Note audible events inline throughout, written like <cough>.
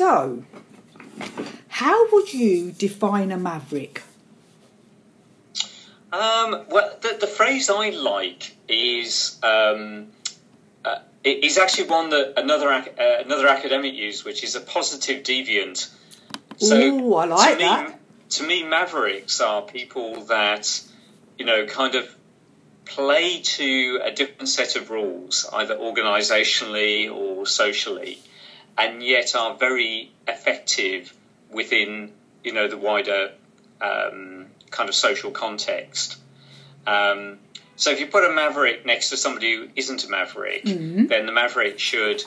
So, how would you define a maverick? Um, well, the, the phrase I like is um, uh, it is actually one that another uh, another academic used, which is a positive deviant. So Ooh, I like to me, that. To me, mavericks are people that you know kind of play to a different set of rules, either organisationally or socially, and yet are very effective within you know the wider um, kind of social context. Um, so if you put a maverick next to somebody who isn't a maverick, mm-hmm. then the maverick should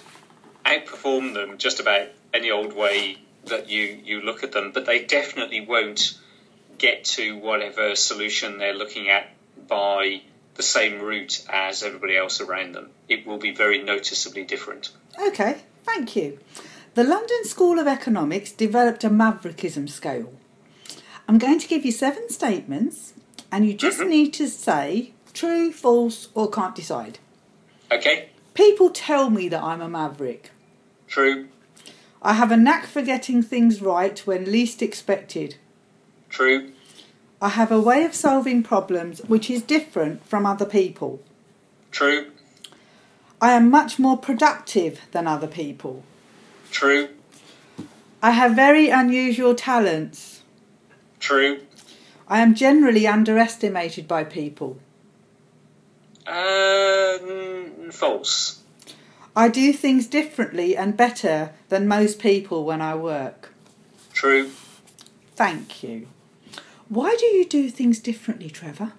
outperform them just about any old way that you, you look at them, but they definitely won't get to whatever solution they're looking at by the same route as everybody else around them. It will be very noticeably different. Okay, thank you. The London School of Economics developed a Maverickism scale. I'm going to give you seven statements, and you just mm-hmm. need to say true, false, or can't decide. Okay. People tell me that I'm a maverick. True. I have a knack for getting things right when least expected. True. I have a way of solving problems which is different from other people. True. I am much more productive than other people. True. I have very unusual talents. True. I am generally underestimated by people. Um, false. I do things differently and better than most people when I work. True. Thank you. Why do you do things differently, Trevor?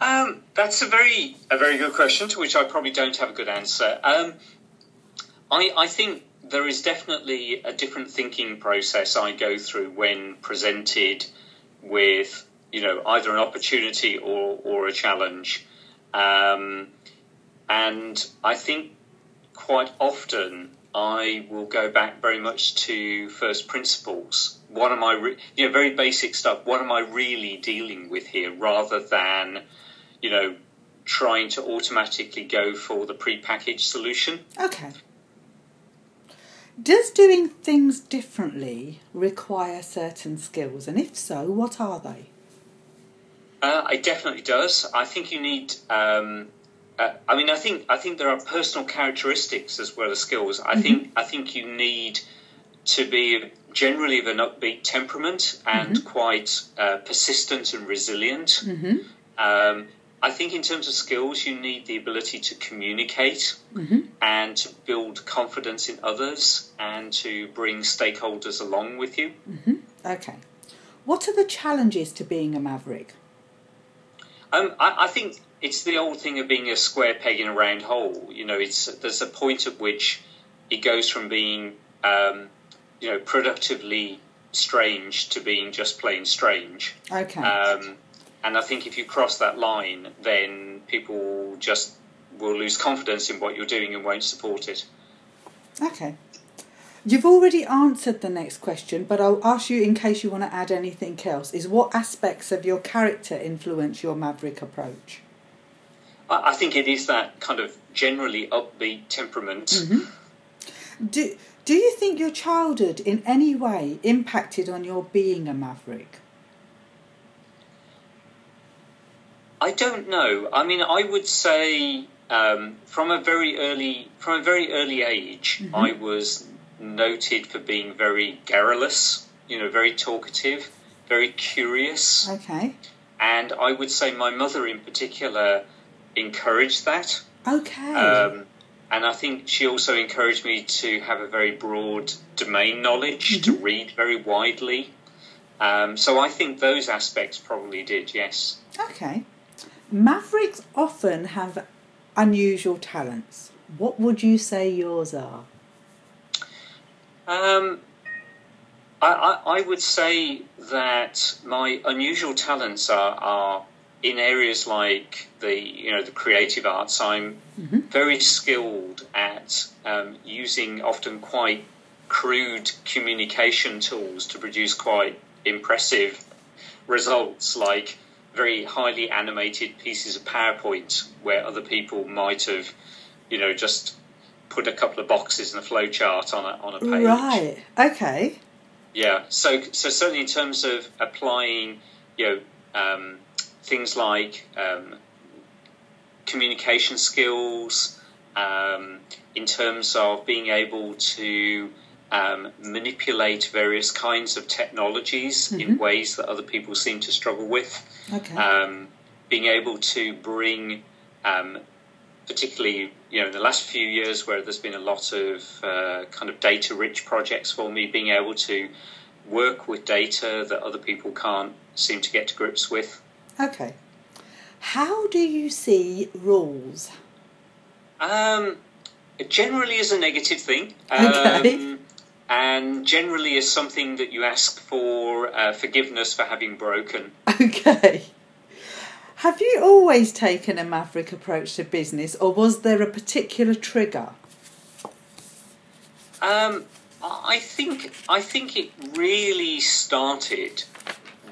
Um, that's a very a very good question to which I probably don't have a good answer. Um, I I think there is definitely a different thinking process I go through when presented with, you know, either an opportunity or, or a challenge. Um, and I think quite often I will go back very much to first principles. What am I, re- you know, very basic stuff. What am I really dealing with here rather than, you know, trying to automatically go for the prepackaged solution. Okay. Does doing things differently require certain skills? And if so, what are they? Uh, it definitely does. I think you need. Um, uh, I mean, I think I think there are personal characteristics as well as skills. I mm-hmm. think I think you need to be generally of an upbeat temperament and mm-hmm. quite uh, persistent and resilient. Mm-hmm. Um, I think in terms of skills, you need the ability to communicate mm-hmm. and to build confidence in others and to bring stakeholders along with you. Mm-hmm. Okay. What are the challenges to being a maverick? Um, I, I, think it's the old thing of being a square peg in a round hole. You know, it's there's a point at which it goes from being, um, you know, productively strange to being just plain strange. Okay. Um, and I think if you cross that line, then people just will lose confidence in what you're doing and won't support it. Okay. You've already answered the next question, but I'll ask you in case you want to add anything else. Is what aspects of your character influence your maverick approach? I think it is that kind of generally upbeat temperament. Mm-hmm. Do, do you think your childhood in any way impacted on your being a maverick? I don't know. I mean, I would say um, from a very early from a very early age, mm-hmm. I was noted for being very garrulous. You know, very talkative, very curious. Okay. And I would say my mother, in particular, encouraged that. Okay. Um, and I think she also encouraged me to have a very broad domain knowledge, mm-hmm. to read very widely. Um, so I think those aspects probably did, yes. Okay. Mavericks often have unusual talents. What would you say yours are? Um, I, I, I, would say that my unusual talents are, are in areas like the you know the creative arts. I'm mm-hmm. very skilled at um, using often quite crude communication tools to produce quite impressive results, like very highly animated pieces of PowerPoint where other people might have, you know, just put a couple of boxes and a flow chart on a on a page. Right. Okay. Yeah. So so certainly in terms of applying, you know, um, things like um, communication skills, um, in terms of being able to um, manipulate various kinds of technologies Mm-hmm. in ways that other people seem to struggle with. Okay. Um, being able to bring, um, particularly you know, in the last few years where there's been a lot of uh, kind of data-rich projects for me, being able to work with data that other people can't seem to get to grips with. okay. How do you see rules? Um, it generally, is a negative thing. Okay. And generally is something that you ask for uh, forgiveness for having broken. Okay. Have you always taken a maverick approach to business, or was there a particular trigger? Um, I think I think it really started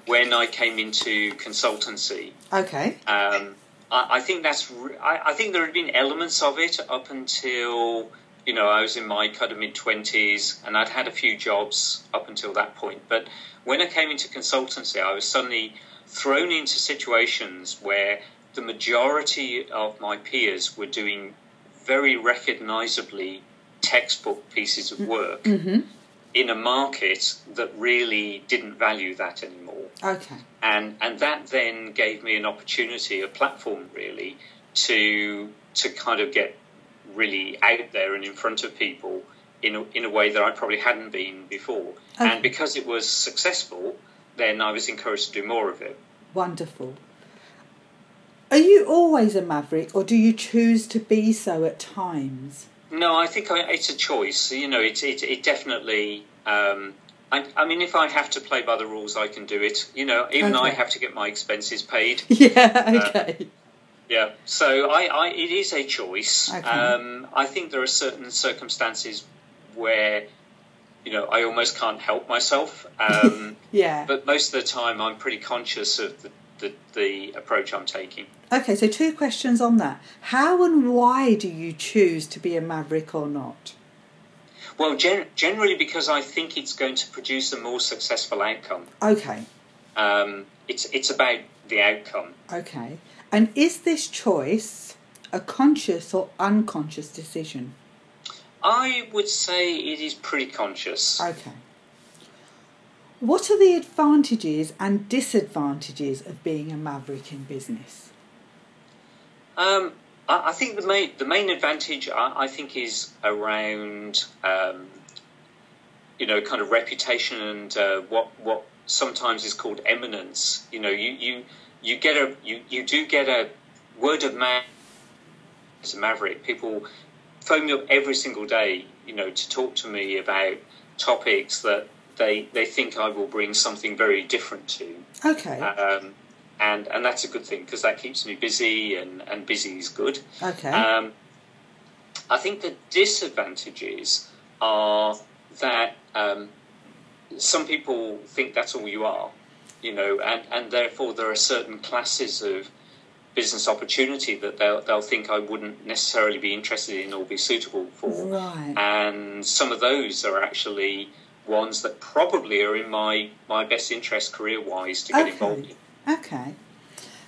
when I came into consultancy. Okay. Um, I, I think that's re- I, I think there had been elements of it up until you know I was in my kind of mid twenties, and I'd had a few jobs up until that point. But when I came into consultancy, I was suddenly thrown into situations where the majority of my peers were doing very recognisably textbook pieces of work Mm-hmm. in a market that really didn't value that anymore Okay. and and that then gave me an opportunity, a platform really, to to kind of get really out there and in front of people in a, in a way that I probably hadn't been before. Okay. And because it was successful, then I was encouraged to do more of it. Wonderful. Are you always a maverick, or do you choose to be so at times? No, I think I, it's a choice. You know, it it, it definitely. Um, I, I mean, if I have to play by the rules, I can do it. You know, even I have to get my expenses paid. <laughs> Yeah. Okay. Yeah, so I, I it is a choice. Okay. Um, I think there are certain circumstances where, you know, I almost can't help myself. Um, <laughs> yeah. but most of the time, I'm pretty conscious of the, the, the approach I'm taking. Okay. So two questions on that. How and why do you choose to be a maverick or not? Well, gen- generally because I think it's going to produce a more successful outcome. Okay. Um, it's it's about the outcome. Okay. And is this choice a conscious or unconscious decision? I would say it is pretty conscious. Okay. What are the advantages and disadvantages of being a maverick in business? Um, I, I think the main the main advantage I, I think is around um, you know kind of reputation and uh, what what sometimes is called eminence. You know, you you you get a you, you do get a word of mouth as a maverick. People phone me up every single day, you know, to talk to me about topics that they they think I will bring something very different to Okay. um, and and that's a good thing because that keeps me busy, and and busy is good. okay. Um, I think the disadvantages are that um, some people think that's all you are, you know, and and therefore there are certain classes of business opportunity that they'll they'll think I wouldn't necessarily be interested in or be suitable for, right. and some of those are actually ones that probably are in my my best interest career wise to get Okay. involved in. Okay.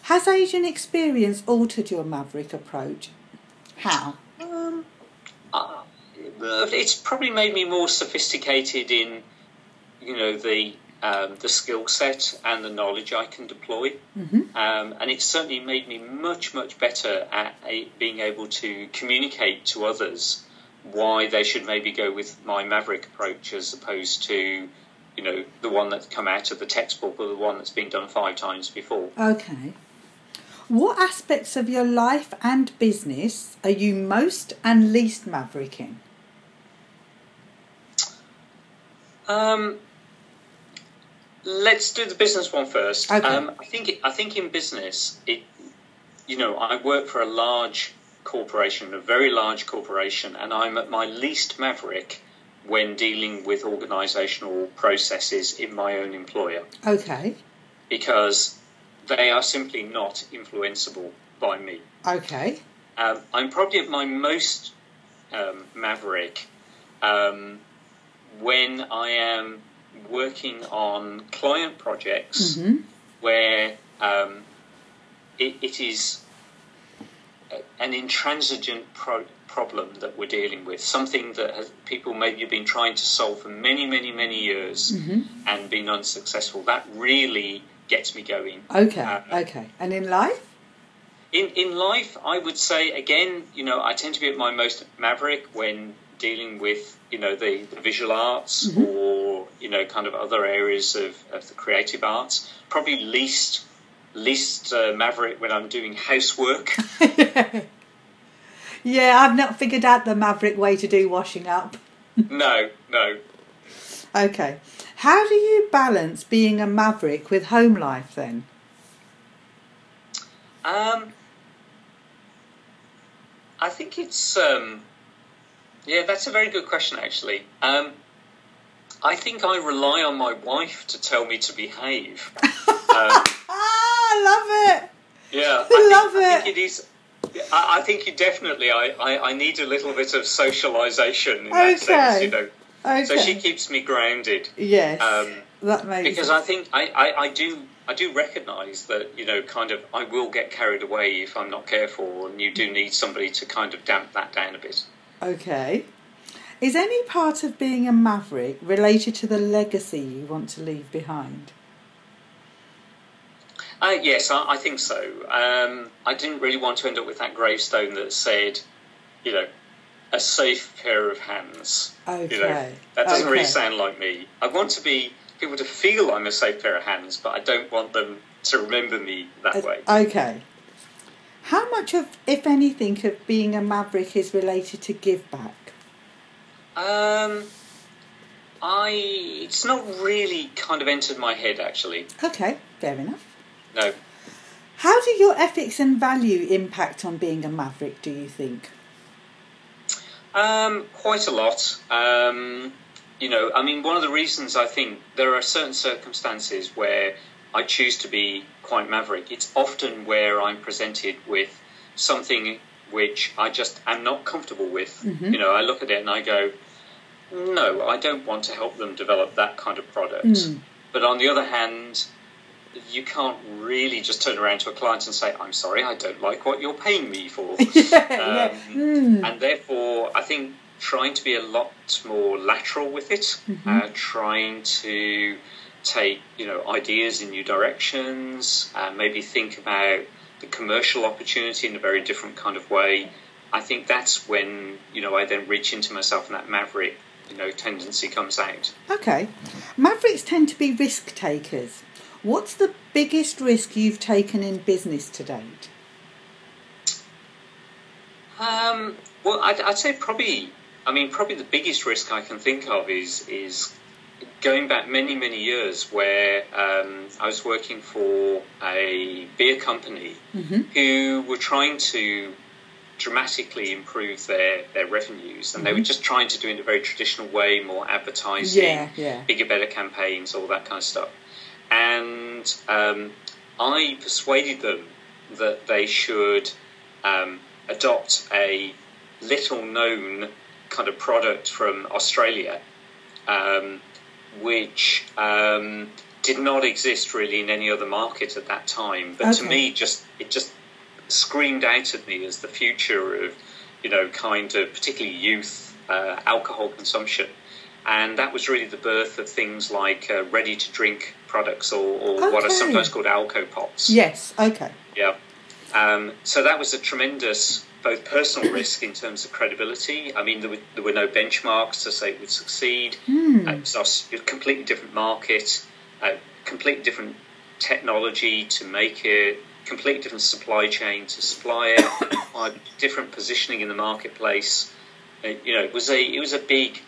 Has Asian experience altered your maverick approach? How? Um, uh, it's probably made me more sophisticated in, you know, the um, the skill set and the knowledge I can deploy, Mm-hmm. um, and it certainly made me much much better at a, being able to communicate to others why they should maybe go with my maverick approach as opposed to, you know, the one that's come out of the textbook or the one that's been done five times before. Okay. What aspects of your life and business are you most and least maverick in? Um, let's do the business one first. Okay. Um, I think I think in business, it you know I work for a large corporation, a very large corporation, and I'm at my least maverick when dealing with organisational processes in my own employer Okay. because they are simply not influenceable by me. Okay. Um, I'm probably at my most um, maverick um, when I am working on client projects Mm-hmm. where um, it, it is an intransigent pro- problem that we're dealing with, something that has, people maybe have been trying to solve for many, many, many years Mm-hmm. and been unsuccessful. That really gets me going. Okay, Uh, okay. And in life? In in life, I would say again, you know, I tend to be at my most maverick when dealing with you know the, the visual arts or you know kind of other areas of, of the creative arts. Probably least least uh, maverick when I'm doing housework. <laughs> Yeah, I've not figured out the maverick way to do washing up. <laughs> no, no. Okay. How do you balance being a maverick with home life then? Um, I think it's um, yeah, that's a very good question actually. Um, I think I rely on my wife to tell me to behave. <laughs> um, Ah, I love it. yeah, <laughs> I think, love I think it is. I, I think you definitely. I, I, I need a little bit of socialisation in that sense, Okay. you know. Okay. So she keeps me grounded. yes. Um, that makes because I think I, I, I do I do recognise that you know kind of I will get carried away if I'm not careful, and you do need somebody to kind of damp that down a bit. Okay. Is any part of being a maverick related to the legacy you want to leave behind? Uh, yes, I, I think so. Um, I didn't really want to end up with that gravestone that said, you know, a safe pair of hands. Okay. You know, that doesn't really sound like me. I want to be people to feel I'm a safe pair of hands, but I don't want them to remember me that way. Uh, Okay. How much of, if anything, of being a maverick is related to give back? Um, I it's not really kind of entered my head actually. Okay, fair enough. No. How do your ethics and value impact on being a maverick, do you think? Um, quite a lot. Um, you know, I mean, one of the reasons I think there are certain circumstances where I choose to be quite maverick. It's often where I'm presented with something which I just am not comfortable with. Mhm. You know, I look at it and I go, no, I don't want to help them develop that kind of product. Mm. But on the other hand, you can't really just turn around to a client and say, I'm sorry, I don't like what you're paying me for. yeah, <laughs> yeah. Um, Mm. and therefore, I think trying to be a lot more lateral with it, Mhm. uh, trying to take you know ideas in new directions, uh, maybe think about the commercial opportunity in a very different kind of way. I think that's when you know I then reach into myself and that maverick you know tendency comes out. Okay. Mavericks tend to be risk takers. What's the biggest risk you've taken in business to date? Um, well, I'd, I'd say probably. I mean, probably the biggest risk I can think of is is going back many many years, where um, I was working for a beer company Mm-hmm. who were trying to dramatically improve their their revenues, and they were Mhm. just trying to do it in a very traditional way, more advertising, Yeah, yeah. bigger, better campaigns, all that kind of stuff. And um, I persuaded them that they should um, adopt a little known kind of product from Australia, um, which um, did not exist really in any other market at that time. But to me, just it just screamed out at me as the future of, you know, kind of particularly youth uh, alcohol consumption. And that was really the birth of things like uh, ready to drink products or, or what are sometimes called alco pops. Yes, okay. Yeah. Um, so that was a tremendous both personal risk in terms of credibility. I mean, there were, there were no benchmarks to say it would succeed. Uh, It was a completely different market, a completely different technology to make it, completely different supply chain to supply it, <coughs> a different positioning in the marketplace. Uh, you know, it was a it was a big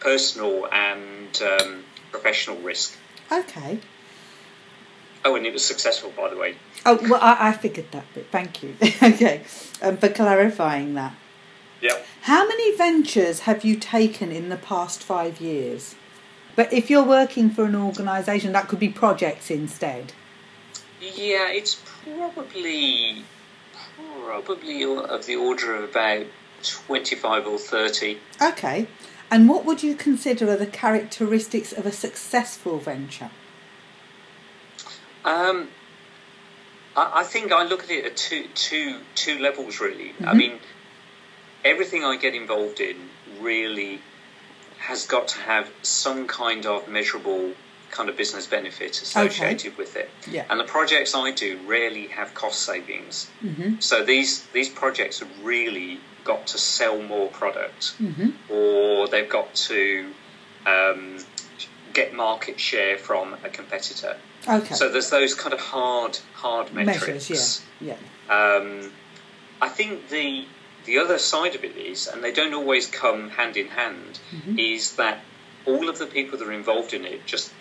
personal and um, professional risk. Okay. Oh, and it was successful, by the way. Oh, well, I, I figured that but Thank you. <laughs> okay, um, for clarifying that. Yeah. How many ventures have you taken in the past five years? But if you're working for an organisation, that could be projects instead. Yeah, it's probably probably of the order of about 25 or 30. Okay. And what would you consider are the characteristics of a successful venture? Um, I, I think I look at it at two, two, two levels, really. I Mhm. mean, everything I get involved in really has got to have some kind of measurable kind of business benefit associated with it. Yeah. And the projects I do rarely have cost savings. hmm So these these projects have really got to sell more product, hmm or they've got to um, get market share from a competitor. Okay. So there's those kind of hard hard metrics. Measures, yeah. Yeah. Um, I think the the other side of it is, and they don't always come hand in hand, Mhm. is that all of the people that are involved in it just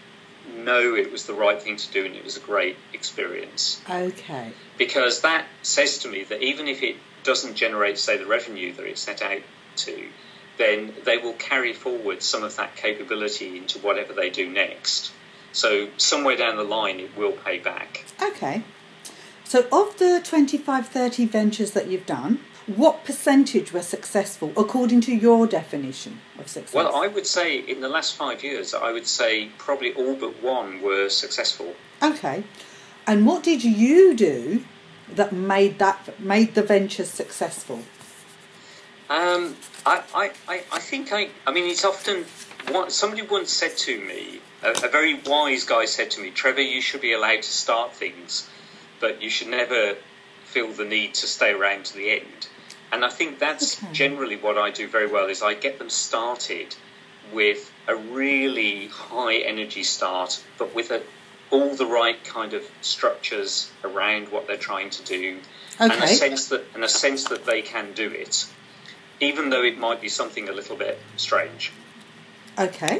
know it was the right thing to do and it was a great experience. Okay. Because that says to me that even if it doesn't generate, say, the revenue that it's set out to, then they will carry forward some of that capability into whatever they do next. So somewhere down the line, it will pay back. Okay. So, of the 25, 30 ventures that you've done, what percentage were successful according to your definition of success? Well, I would say in the last five years, I would say probably all but one were successful. Okay. And what did you do that made that made the venture successful? Um, I, I, I, I think I, I mean, it's often what somebody once said to me, a, a very wise guy said to me, Trevor, you should be allowed to start things, but you should never feel the need to stay around to the end. And I think that's Okay. generally what I do very well is I get them started with a really high energy start, but with a, all the right kind of structures around what they're trying to do, and a sense that and a sense that they can do it, even though it might be something a little bit strange. Okay.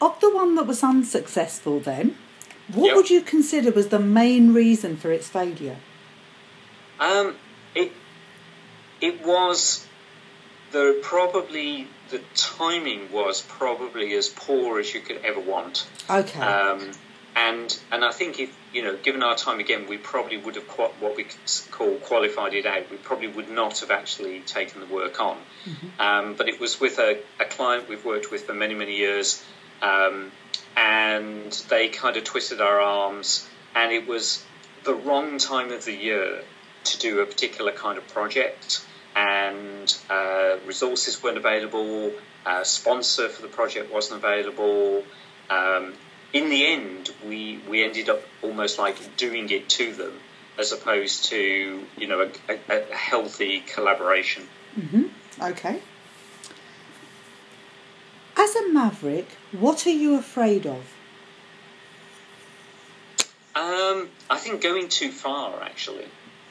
Of the one that was unsuccessful, then, what Yep. would you consider was the main reason for its failure? Um, it it was the probably the timing was probably as poor as you could ever want. Okay. Um, and and I think if you know, given our time again, we probably would have what we call qualified it out. We probably would not have actually taken the work on. Um, but it was with a, a client we've worked with for many many years, um, and they kind of twisted our arms, and it was the wrong time of the year to do a particular kind of project, and uh, resources weren't available. A sponsor for the project wasn't available. Um, in the end, we we ended up almost like doing it to them, as opposed to you know a, a, a healthy collaboration. hmm Okay. As a maverick, what are you afraid of? Um, I think going too far, actually.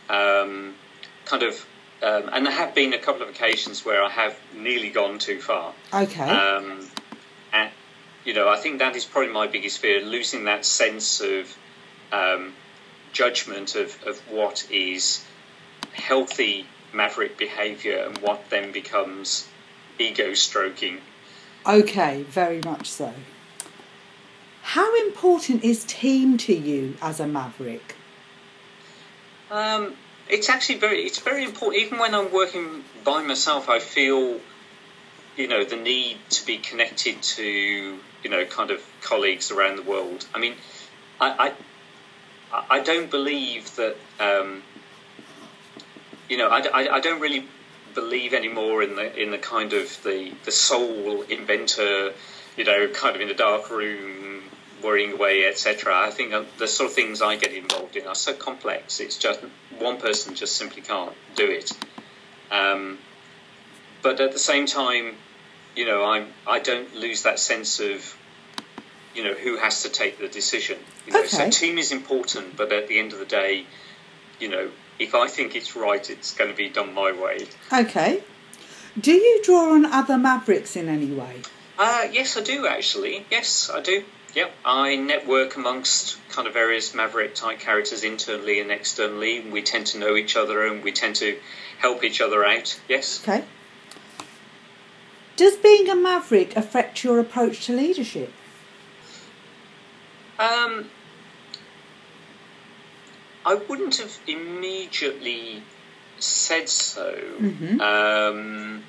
Um, kind of, um, and there have been a couple of occasions where I have nearly gone too far. Okay. You know, I think that is probably my biggest fear losing that sense of um, judgment of, of what is healthy maverick behavior and what then becomes ego stroking. okay, very much so. How important is team to you as a maverick? Um, it's actually very it's very important. Even when I'm working by myself, I feel you know the need to be connected to you know kind of colleagues around the world. I mean, I I, I don't believe that um, you know I, I, I don't really believe anymore in the in the kind of the the sole inventor, you know, kind of in a dark room worrying away, etc. I think uh, the sort of things I get involved in are so complex. It's just one person just simply can't do it. Um, but at the same time, you know, I'm I don't lose that sense of you know who has to take the decision. You know, Okay. So team is important, but at the end of the day, you know, if I think it's right, it's going to be done my way. Okay. Do you draw on other mavericks in any way? Uh, yes, I do actually. Yes, I do. Yep, I network amongst kind of various maverick type characters internally and externally. We tend to know each other and we tend to help each other out. Yes. Okay. Does being a maverick affect your approach to leadership? Um, I wouldn't have immediately said so. Mhm. Um,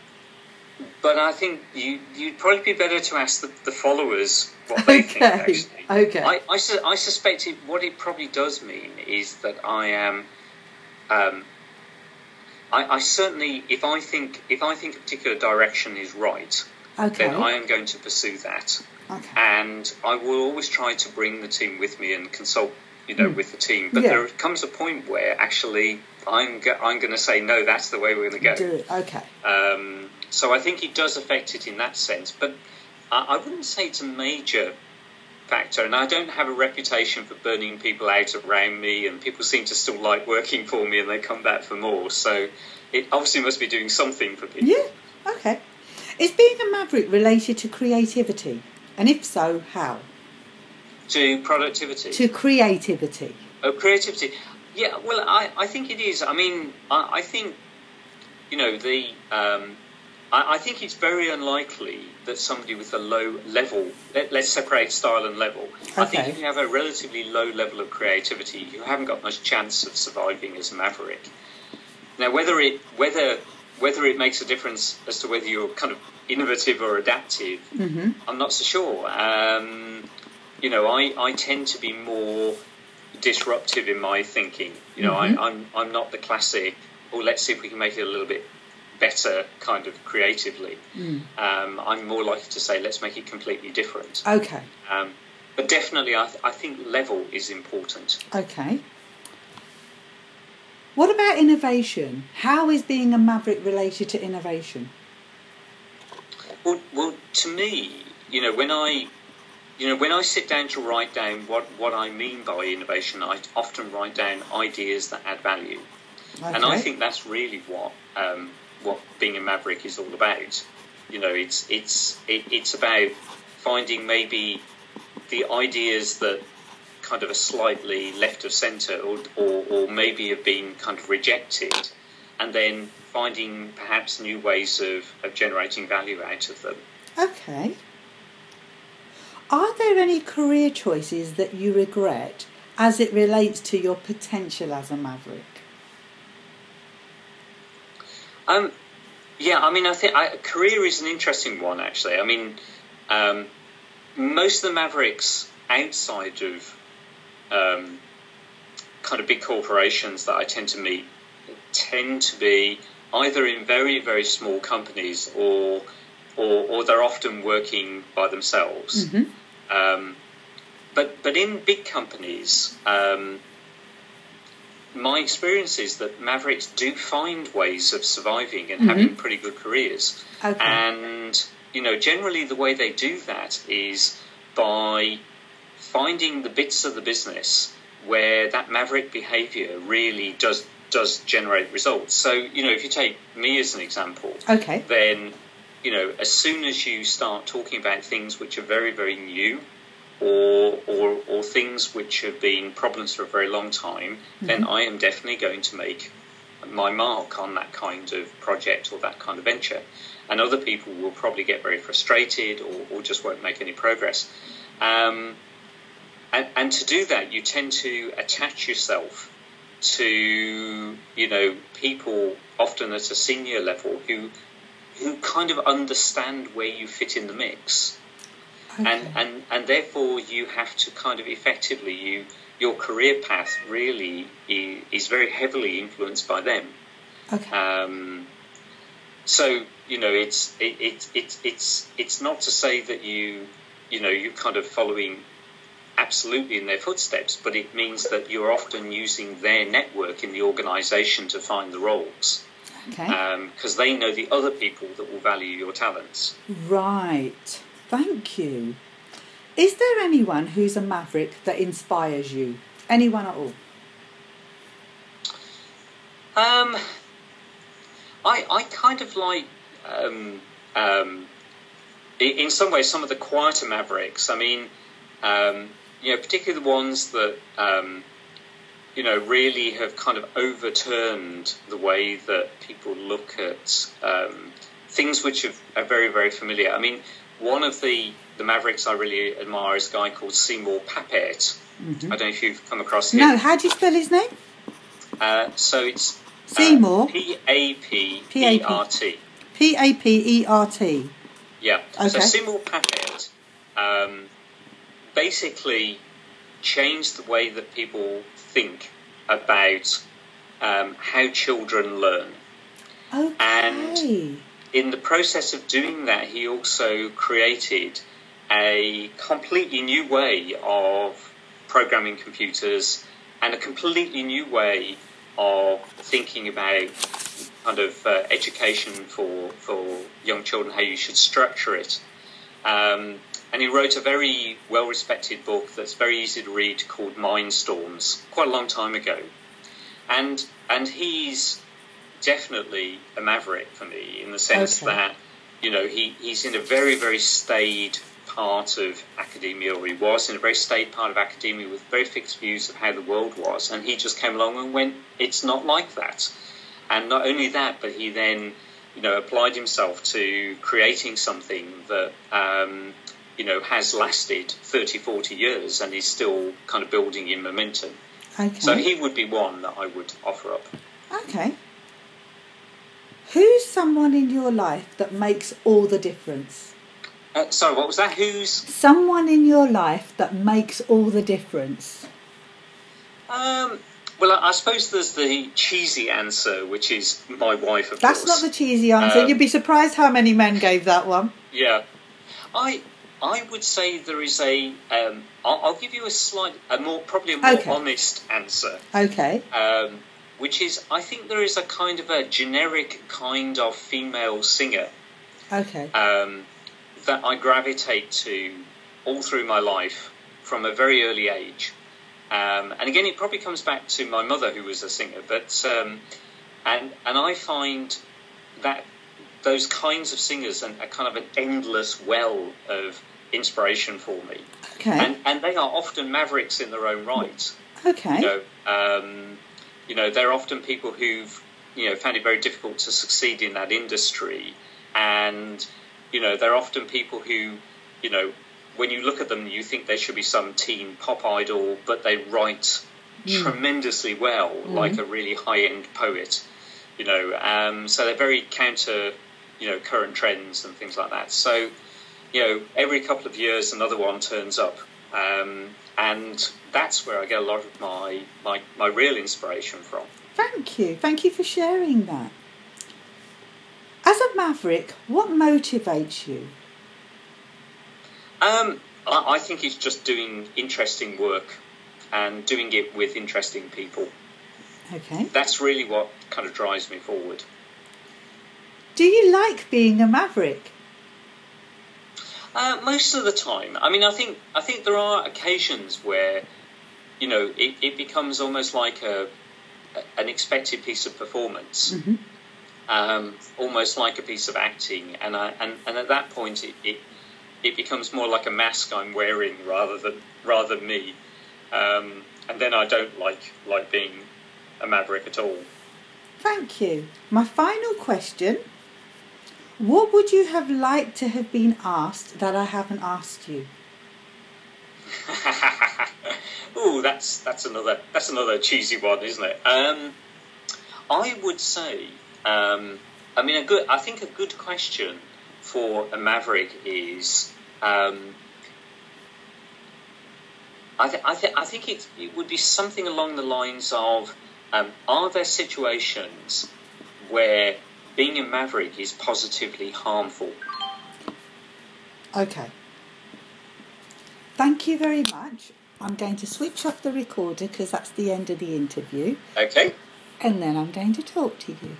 but I think you, you'd probably be better to ask the, the followers what they think, Okay. actually. Okay. I, I, su- I suspect it, what it probably does mean is that I am. Um, I, I certainly, if I think if I think a particular direction is right, Okay. then I am going to pursue that, Okay. and I will always try to bring the team with me and consult, you know, Mm. with the team. But Yeah. there comes a point where actually I'm go- I'm going to say no, that's the way we're going to go. Do it. Okay. Um, so I think it does affect it in that sense, but I, I wouldn't say it's a major factor. And I don't have a reputation for burning people out around me, and people seem to still like working for me, and they come back for more. So it obviously must be doing something for people. Yeah. Okay. Is being a maverick related to creativity? And if so, how? To productivity, To creativity. oh, creativity. Yeah, well, I, I think it is. I mean, I, I think you know the. Um, I, I think it's very unlikely that somebody with a low level, let, let's separate style and level. Okay. I think if you have a relatively low level of creativity, you haven't got much chance of surviving as a maverick. Now, whether it whether whether it makes a difference as to whether you're kind of innovative or adaptive, hmm I'm not so sure. Um, you know, I, I tend to be more disruptive in my thinking. You know, Mhm. I, I'm I'm not the classic. Oh, let's see if we can make it a little bit better, kind of creatively. Mm. Um, I'm more likely to say, let's make it completely different. Okay. Um, but definitely, I, th- I think level is important. Okay. What about innovation? How is being a maverick related to innovation? Well, well, to me, you know, when I, you know, when I sit down to write down what, what I mean by innovation, I often write down ideas that add value, Okay. and I think that's really what um, what being a maverick is all about. You know, it's it's it, it's about finding maybe the ideas that kind of a slightly left of centre, or, or or maybe have been kind of rejected, and then finding perhaps new ways of, of generating value out of them. Okay. Are there any career choices that you regret as it relates to your potential as a maverick? Um, yeah, I mean, I think I, career is an interesting one, actually. I mean, um, most of the Mavericks outside of um, kind of big corporations that I tend to meet tend to be either in very, very small companies or or, or they're often working by themselves. hmm Um, but but in big companies, um, my experience is that mavericks do find ways of surviving and having pretty good careers. Okay. And you know, generally the way they do that is by finding the bits of the business where that maverick behaviour really does does generate results. So you know, if you take me as an example, okay. then you know as soon as you start talking about things which are very very new or or, or things which have been problems for a very long time then i am definitely going to make my mark on that kind of project or that kind of venture and other people will probably get very frustrated or, or just won't make any progress um, and, and to do that you tend to attach yourself to you know people often at a senior level who who kind of understand where you fit in the mix okay. and, and and therefore you have to kind of effectively you your career path really is very heavily influenced by them okay. um, so you know it's it, it, it, it's it's not to say that you you know you're kind of following absolutely in their footsteps but it means that you're often using their network in the organization to find the roles okay. because they know the other people that will value your talents. Right. Thank you. Is there anyone who's a maverick that inspires you? Anyone at all? Um, I I kind of like um, um, in, in some ways some of the quieter mavericks. I mean, um, you know, particularly the ones that um, you know really have kind of overturned the way that people look at um, things which are, very very familiar. I mean, one of the the mavericks I really admire is a guy called Seymour Papert. I don't know if you've come across him. No, how do you spell his name? Uh, so it's Seymour. P A P E R T. P A P E R T. Yeah. Okay. So. Seymour Papert um, basically changed the way that people think about um, how children learn. Okay. And- In the process of doing that, he also created a completely new way of programming computers and a completely new way of thinking about kind of uh, education for, for young children, how you should structure it. Um, and he wrote a very well respected book that's very easy to read called Mindstorms, quite a long time ago. And, and he's definitely a maverick for me in the sense Okay. that, you know, he, he's in a very, very staid part of academia, or he was in a very staid part of academia with very fixed views of how the world was. And he just came along and went, it's not like that. And not only that, but he then, you know, applied himself to creating something that, um, you know, has lasted 30, 40 years and is still kind of building in momentum. Okay. So he would be one that I would offer up. Okay. Who's someone in your life that makes all the difference? Uh, sorry, what was that? Who's? Someone in your life that makes all the difference. Um, well, I, I suppose there's the cheesy answer, which is my wife, of That's course. not the cheesy answer. Um, You'd be surprised how many men gave that one. Yeah, I I would say there is a. Um, I'll, I'll give you a slight, a more probably a more Okay. honest answer, Okay. um, which is I think there is a kind of a generic kind of female singer Okay. um, that I gravitate to all through my life from a very early age. Um, and again, it probably comes back to my mother, who was a singer. But um, and and I find that those kinds of singers are, are kind of an endless well of inspiration for me. Okay. And and they are often mavericks in their own right. Okay. You know, um, you know, they're often people who've you know found it very difficult to succeed in that industry, and you know, they're often people who, you know, when you look at them, you think they should be some teen pop idol, but they write tremendously well, like a really high-end poet. You know, um, so they're very counter, you know, current trends and things like that. So, you know, every couple of years another one turns up, um, and that's where I get a lot of my, my my real inspiration from. Thank you. Thank you for sharing that. As a maverick, what motivates you? Um, I, I think it's just doing interesting work and doing it with interesting people. Okay. That's really what kind of drives me forward. Do you like being a maverick? Uh, most of the time, I mean, I think I think there are occasions where, you know, it, it becomes almost like a, a- an expected piece of performance, Mhm. um, almost like a piece of acting, and I, and, and at that point, it, it it becomes more like a mask I'm wearing rather than rather than me, um, and then I don't like like being a maverick at all. Thank you. My final question What would you have liked to have been asked that I haven't asked you? <laughs> Ooh, that's that's another that's another cheesy one, isn't it? Um, I would say, um, I mean, a good. I think a good question for a maverick is. Um, I, th- I, th- I think it, it would be something along the lines of um, Are there situations where being a maverick is positively harmful? Okay. Thank you very much. I'm going to switch off the recorder because that's the end of the interview, Okay. and then I'm going to talk to you.